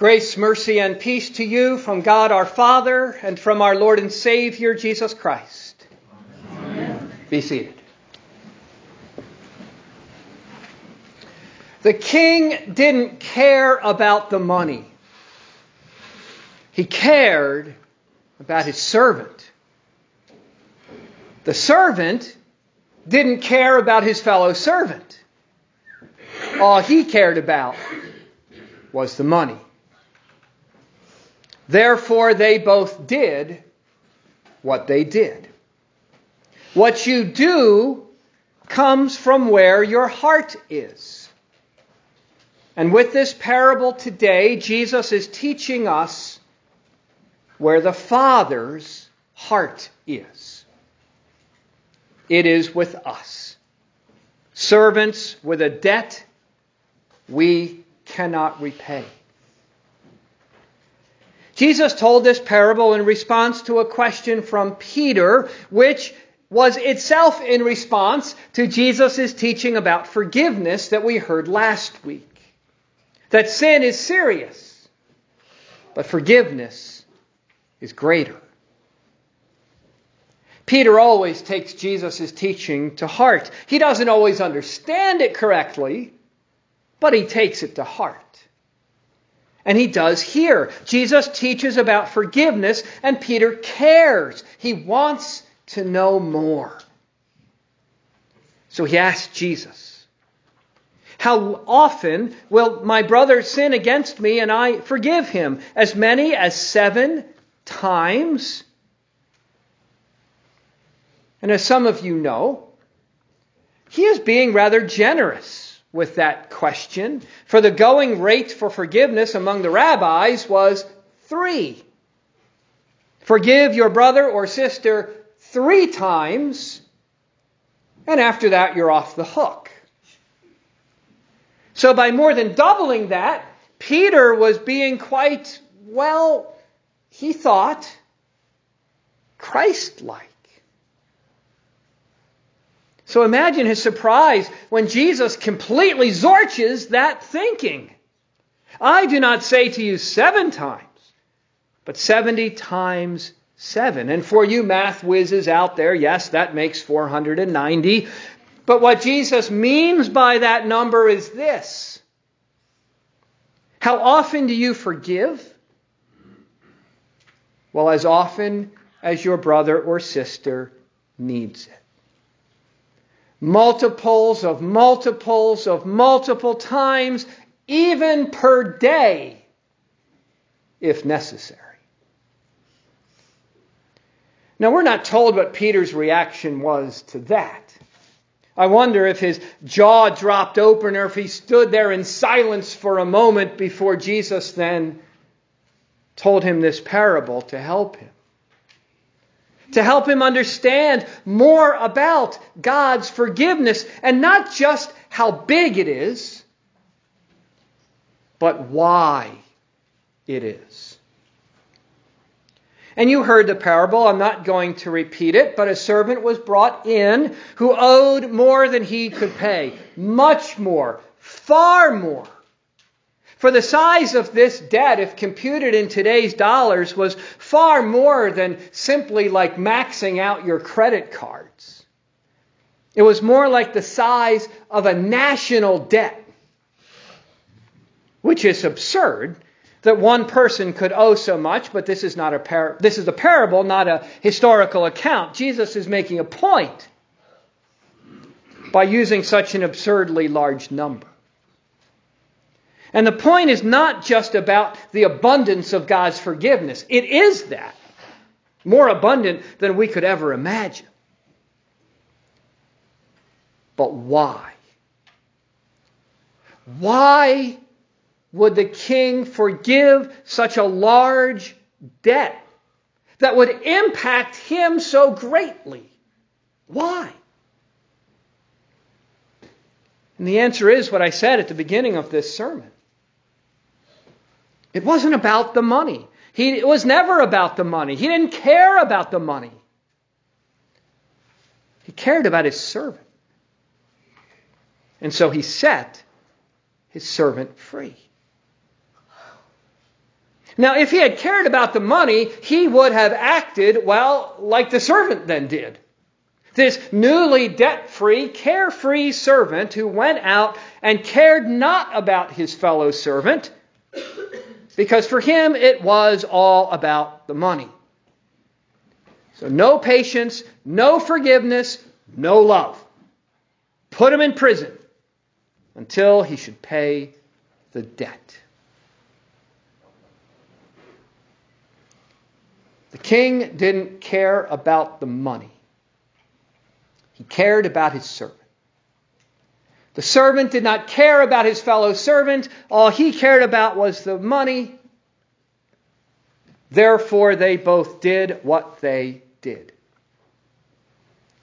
Grace, mercy, and peace to you from God our Father and from our Lord and Savior Jesus Christ. Amen. Be seated. The king didn't care about the money. He cared about his servant. The servant didn't care about his fellow servant. All he cared about was the money. Therefore, they both did what they did. What you do comes from where your heart is. And with this parable today, Jesus is teaching us where the Father's heart is. It is with us. Servants with a debt we cannot repay. Jesus told this parable in response to a question from Peter, which was itself in response to Jesus' teaching about forgiveness that we heard last week. That sin is serious, but forgiveness is greater. Peter always takes Jesus' teaching to heart. He doesn't always understand it correctly, but he takes it to heart. And he does here. Jesus teaches about forgiveness, and Peter cares. He wants to know more. So he asks Jesus, How often will my brother sin against me and I forgive him? As many as seven times? And as some of you know, he is being rather generous with that question, for the going rate for forgiveness among the rabbis was three. Forgive your brother or sister three times, and after that, you're off the hook. So, by more than doubling that, Peter was being quite, well, he thought, Christ like. So imagine his surprise when Jesus completely zorches that thinking. I do not say to you seven times, but 70 times seven. And for you math whizzes out there, yes, that makes 490. But what Jesus means by that number is this. How often do you forgive? Well, as often as your brother or sister needs it multiples of multiples of multiple times, even per day, if necessary. Now, we're not told what Peter's reaction was to that. I wonder if his jaw dropped open or if he stood there in silence for a moment before Jesus then told him this parable to help him to help him understand more about God's forgiveness and not just how big it is, but why it is. And you heard the parable. I'm not going to repeat it, but a servant was brought in who owed more than he could pay. Much more. Far more. For the size of this debt, if computed in today's dollars, was far more than simply like maxing out your credit cards. It was more like the size of a national debt, which is absurd that one person could owe so much, but this is not a par- this is a parable, not a historical account. Jesus is making a point by using such an absurdly large number. And the point is not just about the abundance of God's forgiveness. It is that. More abundant than we could ever imagine. But why? Why would the king forgive such a large debt that would impact him so greatly? Why? And the answer is what I said at the beginning of this sermon. It wasn't about the money. He, it was never about the money. He didn't care about the money. He cared about his servant. And so he set his servant free. Now, if he had cared about the money, he would have acted, well, like the servant then did. This newly debt free, carefree servant who went out and cared not about his fellow servant, because for him it was all about the money. So, no patience, no forgiveness, no love. Put him in prison until he should pay the debt. The king didn't care about the money, he cared about his servant. The servant did not care about his fellow servant. All he cared about was the money. Therefore, they both did what they did.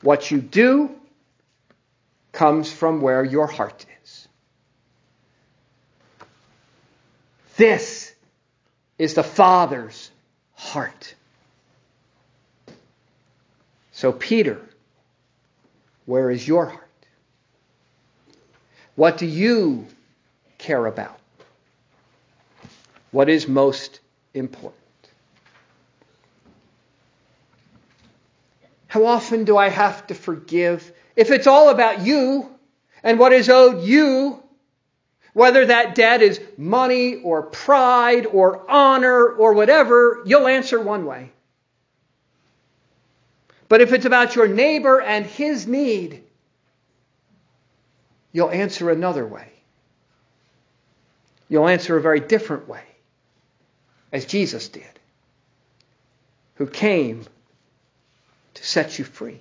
What you do comes from where your heart is. This is the Father's heart. So, Peter, where is your heart? What do you care about? What is most important? How often do I have to forgive? If it's all about you and what is owed you, whether that debt is money or pride or honor or whatever, you'll answer one way. But if it's about your neighbor and his need, you'll answer another way. You'll answer a very different way, as Jesus did, who came to set you free.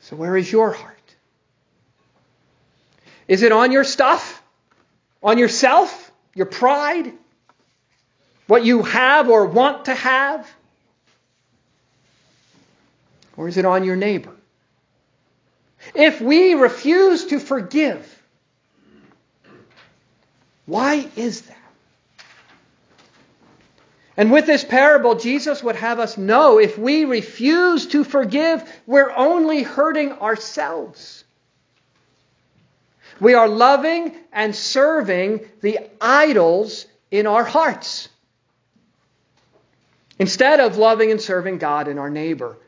So, where is your heart? Is it on your stuff? On yourself? Your pride? What you have or want to have? Or is it on your neighbor? If we refuse to forgive, why is that? And with this parable, Jesus would have us know if we refuse to forgive, we're only hurting ourselves. We are loving and serving the idols in our hearts instead of loving and serving God and our neighbor.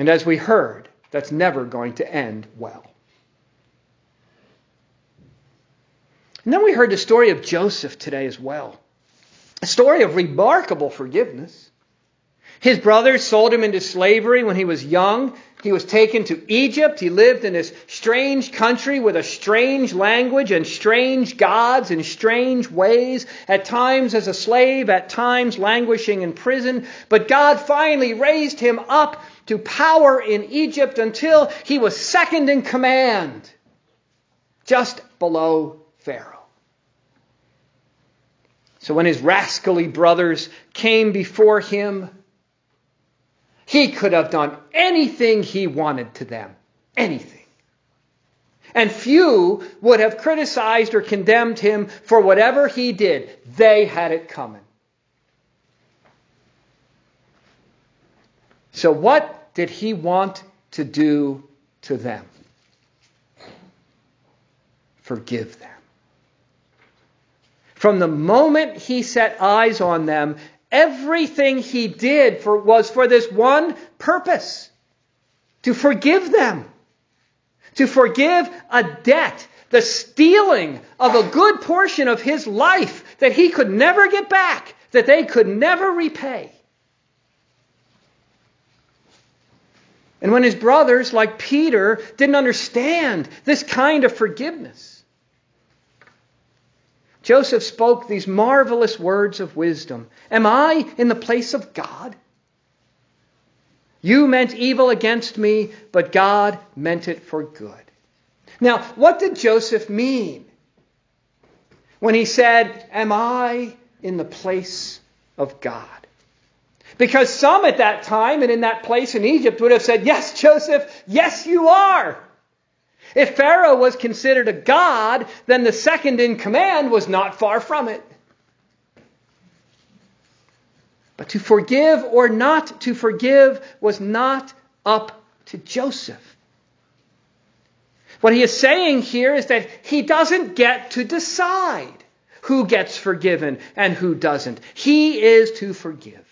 And as we heard, that's never going to end well. And then we heard the story of Joseph today as well. A story of remarkable forgiveness. His brothers sold him into slavery when he was young. He was taken to Egypt. He lived in this strange country with a strange language and strange gods and strange ways, at times as a slave, at times languishing in prison. But God finally raised him up to power in Egypt until he was second in command, just below Pharaoh. So when his rascally brothers came before him, he could have done anything he wanted to them. Anything. And few would have criticized or condemned him for whatever he did. They had it coming. So, what did he want to do to them? Forgive them. From the moment he set eyes on them, Everything he did for, was for this one purpose to forgive them, to forgive a debt, the stealing of a good portion of his life that he could never get back, that they could never repay. And when his brothers, like Peter, didn't understand this kind of forgiveness, Joseph spoke these marvelous words of wisdom Am I in the place of God? You meant evil against me, but God meant it for good. Now, what did Joseph mean when he said, Am I in the place of God? Because some at that time and in that place in Egypt would have said, Yes, Joseph, yes, you are. If Pharaoh was considered a god, then the second in command was not far from it. But to forgive or not to forgive was not up to Joseph. What he is saying here is that he doesn't get to decide who gets forgiven and who doesn't. He is to forgive.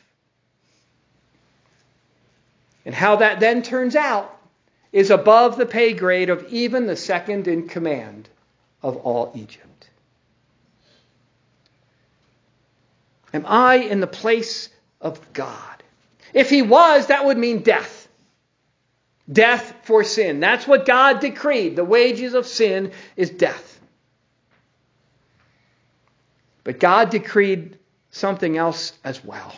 And how that then turns out is above the pay grade of even the second in command of all Egypt. Am I in the place of God? If he was, that would mean death. Death for sin. That's what God decreed. The wages of sin is death. But God decreed something else as well.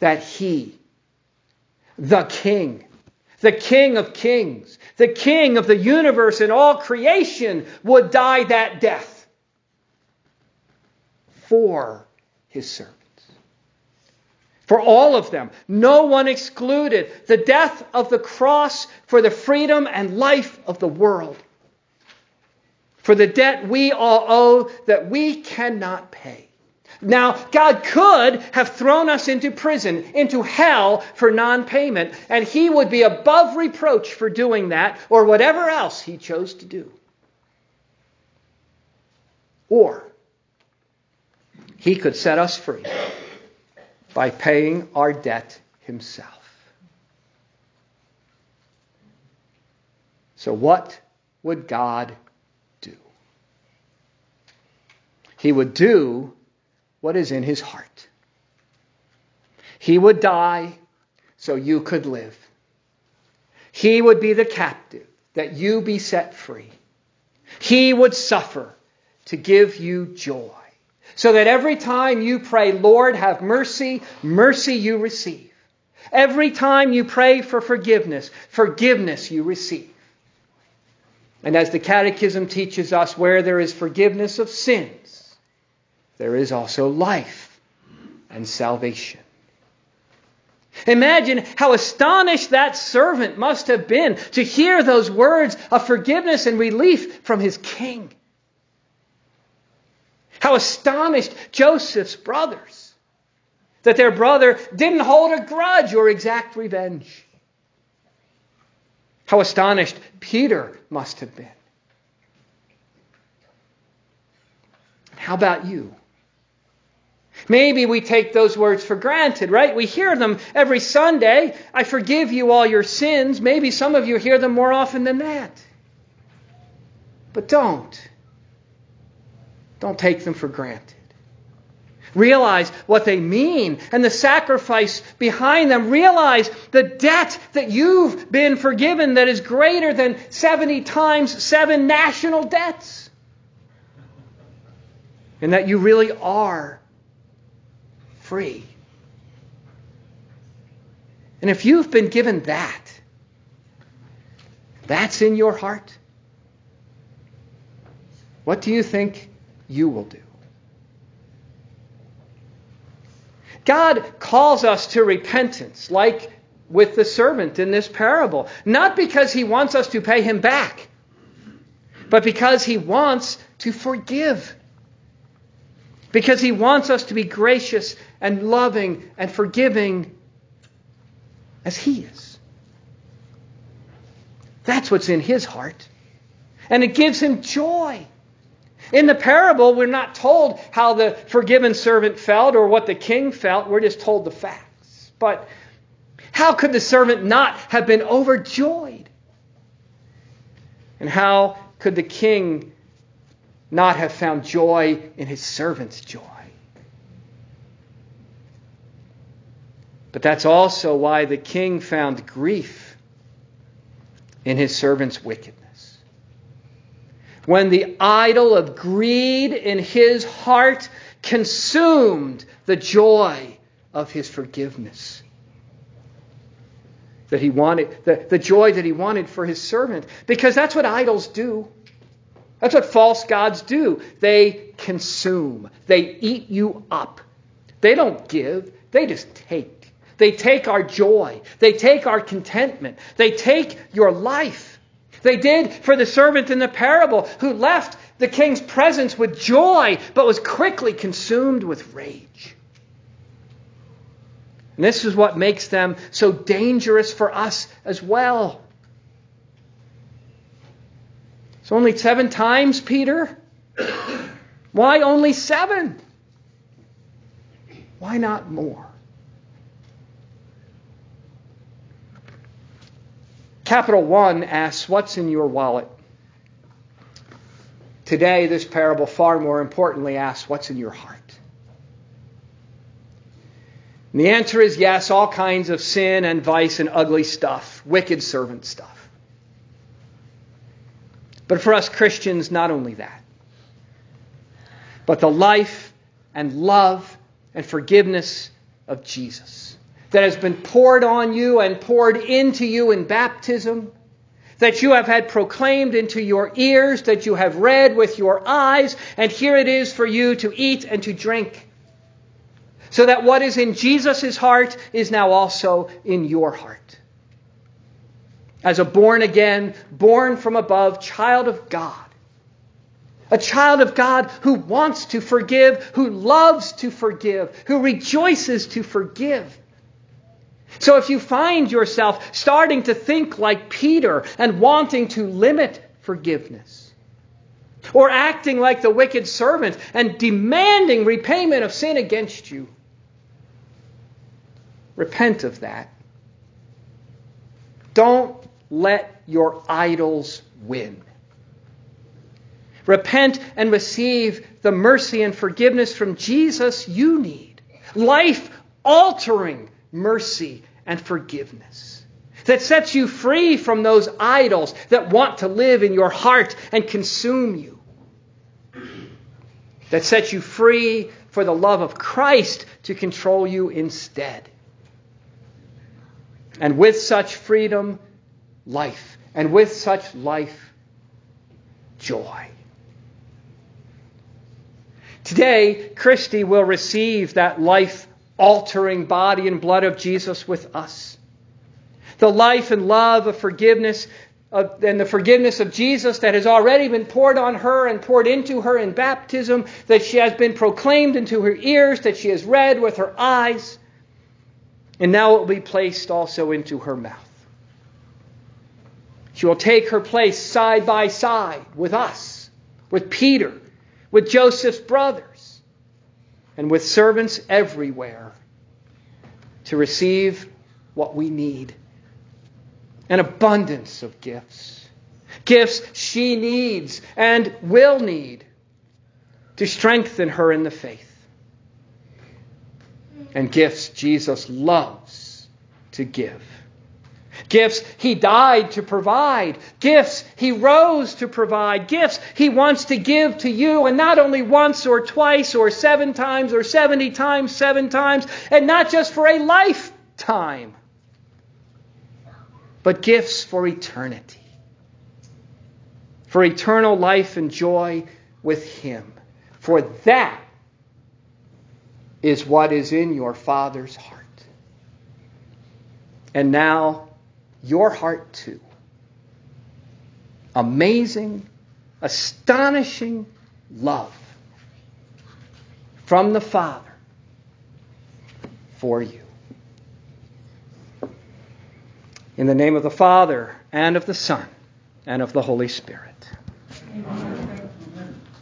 That he, the king, the king of kings, the king of the universe and all creation, would die that death for his servants. For all of them, no one excluded. The death of the cross for the freedom and life of the world. For the debt we all owe that we cannot pay. Now, God could have thrown us into prison, into hell for non payment, and He would be above reproach for doing that or whatever else He chose to do. Or he could set us free by paying our debt himself. So, what would God do? He would do what is in his heart. He would die so you could live. He would be the captive that you be set free. He would suffer to give you joy. So that every time you pray, Lord, have mercy, mercy you receive. Every time you pray for forgiveness, forgiveness you receive. And as the Catechism teaches us, where there is forgiveness of sins, there is also life and salvation. Imagine how astonished that servant must have been to hear those words of forgiveness and relief from his king. How astonished Joseph's brothers that their brother didn't hold a grudge or exact revenge. How astonished Peter must have been. How about you? Maybe we take those words for granted, right? We hear them every Sunday. I forgive you all your sins. Maybe some of you hear them more often than that. But don't. Don't take them for granted. Realize what they mean and the sacrifice behind them. Realize the debt that you've been forgiven that is greater than 70 times seven national debts. And that you really are free. And if you've been given that, that's in your heart. What do you think you will do. God calls us to repentance, like with the servant in this parable, not because he wants us to pay him back, but because he wants to forgive. Because he wants us to be gracious and loving and forgiving as he is. That's what's in his heart. And it gives him joy. In the parable, we're not told how the forgiven servant felt or what the king felt. We're just told the facts. But how could the servant not have been overjoyed? And how could the king not have found joy in his servant's joy? But that's also why the king found grief in his servant's wickedness when the idol of greed in his heart consumed the joy of his forgiveness. That he wanted, the, the joy that he wanted for his servant. Because that's what idols do. That's what false gods do. They consume, they eat you up. They don't give, they just take. They take our joy, they take our contentment, they take your life. They did for the servant in the parable who left the king's presence with joy, but was quickly consumed with rage. And this is what makes them so dangerous for us as well. It's only seven times, Peter. Why only seven? Why not more? Capital One asks, What's in your wallet? Today, this parable far more importantly asks, What's in your heart? And the answer is yes, all kinds of sin and vice and ugly stuff, wicked servant stuff. But for us Christians, not only that, but the life and love and forgiveness of Jesus that has been poured on you and poured into you in baptism, that you have had proclaimed into your ears, that you have read with your eyes, and here it is for you to eat and to drink. So that what is in Jesus' heart is now also in your heart. As a born again, born from above child of God. A child of God who wants to forgive, who loves to forgive, who rejoices to forgive. So if you find yourself starting to think like Peter and wanting to limit forgiveness, or acting like the wicked servant and demanding repayment of sin against you, Repent of that. Don't let your idols win. Repent and receive the mercy and forgiveness from Jesus you need. Life altering mercy and forgiveness that sets you free from those idols that want to live in your heart and consume you. That sets you free for the love of Christ to control you instead. And with such freedom, life. And with such life, joy. Today, Christy will receive that life altering body and blood of Jesus with us. The life and love of forgiveness of, and the forgiveness of Jesus that has already been poured on her and poured into her in baptism, that she has been proclaimed into her ears, that she has read with her eyes. And now it will be placed also into her mouth. She will take her place side by side with us, with Peter, with Joseph's brothers, and with servants everywhere to receive what we need an abundance of gifts. Gifts she needs and will need to strengthen her in the faith and gifts Jesus loves to give. Gifts he died to provide. Gifts he rose to provide. Gifts he wants to give to you, and not only once or twice or seven times or 70 times, seven times, and not just for a lifetime, but gifts for eternity. For eternal life and joy with him. For that is what is in your Father's heart. And now, your heart too. Amazing, astonishing love from the Father for you. In the name of the Father, and of the Son, and of the Holy Spirit. Amen.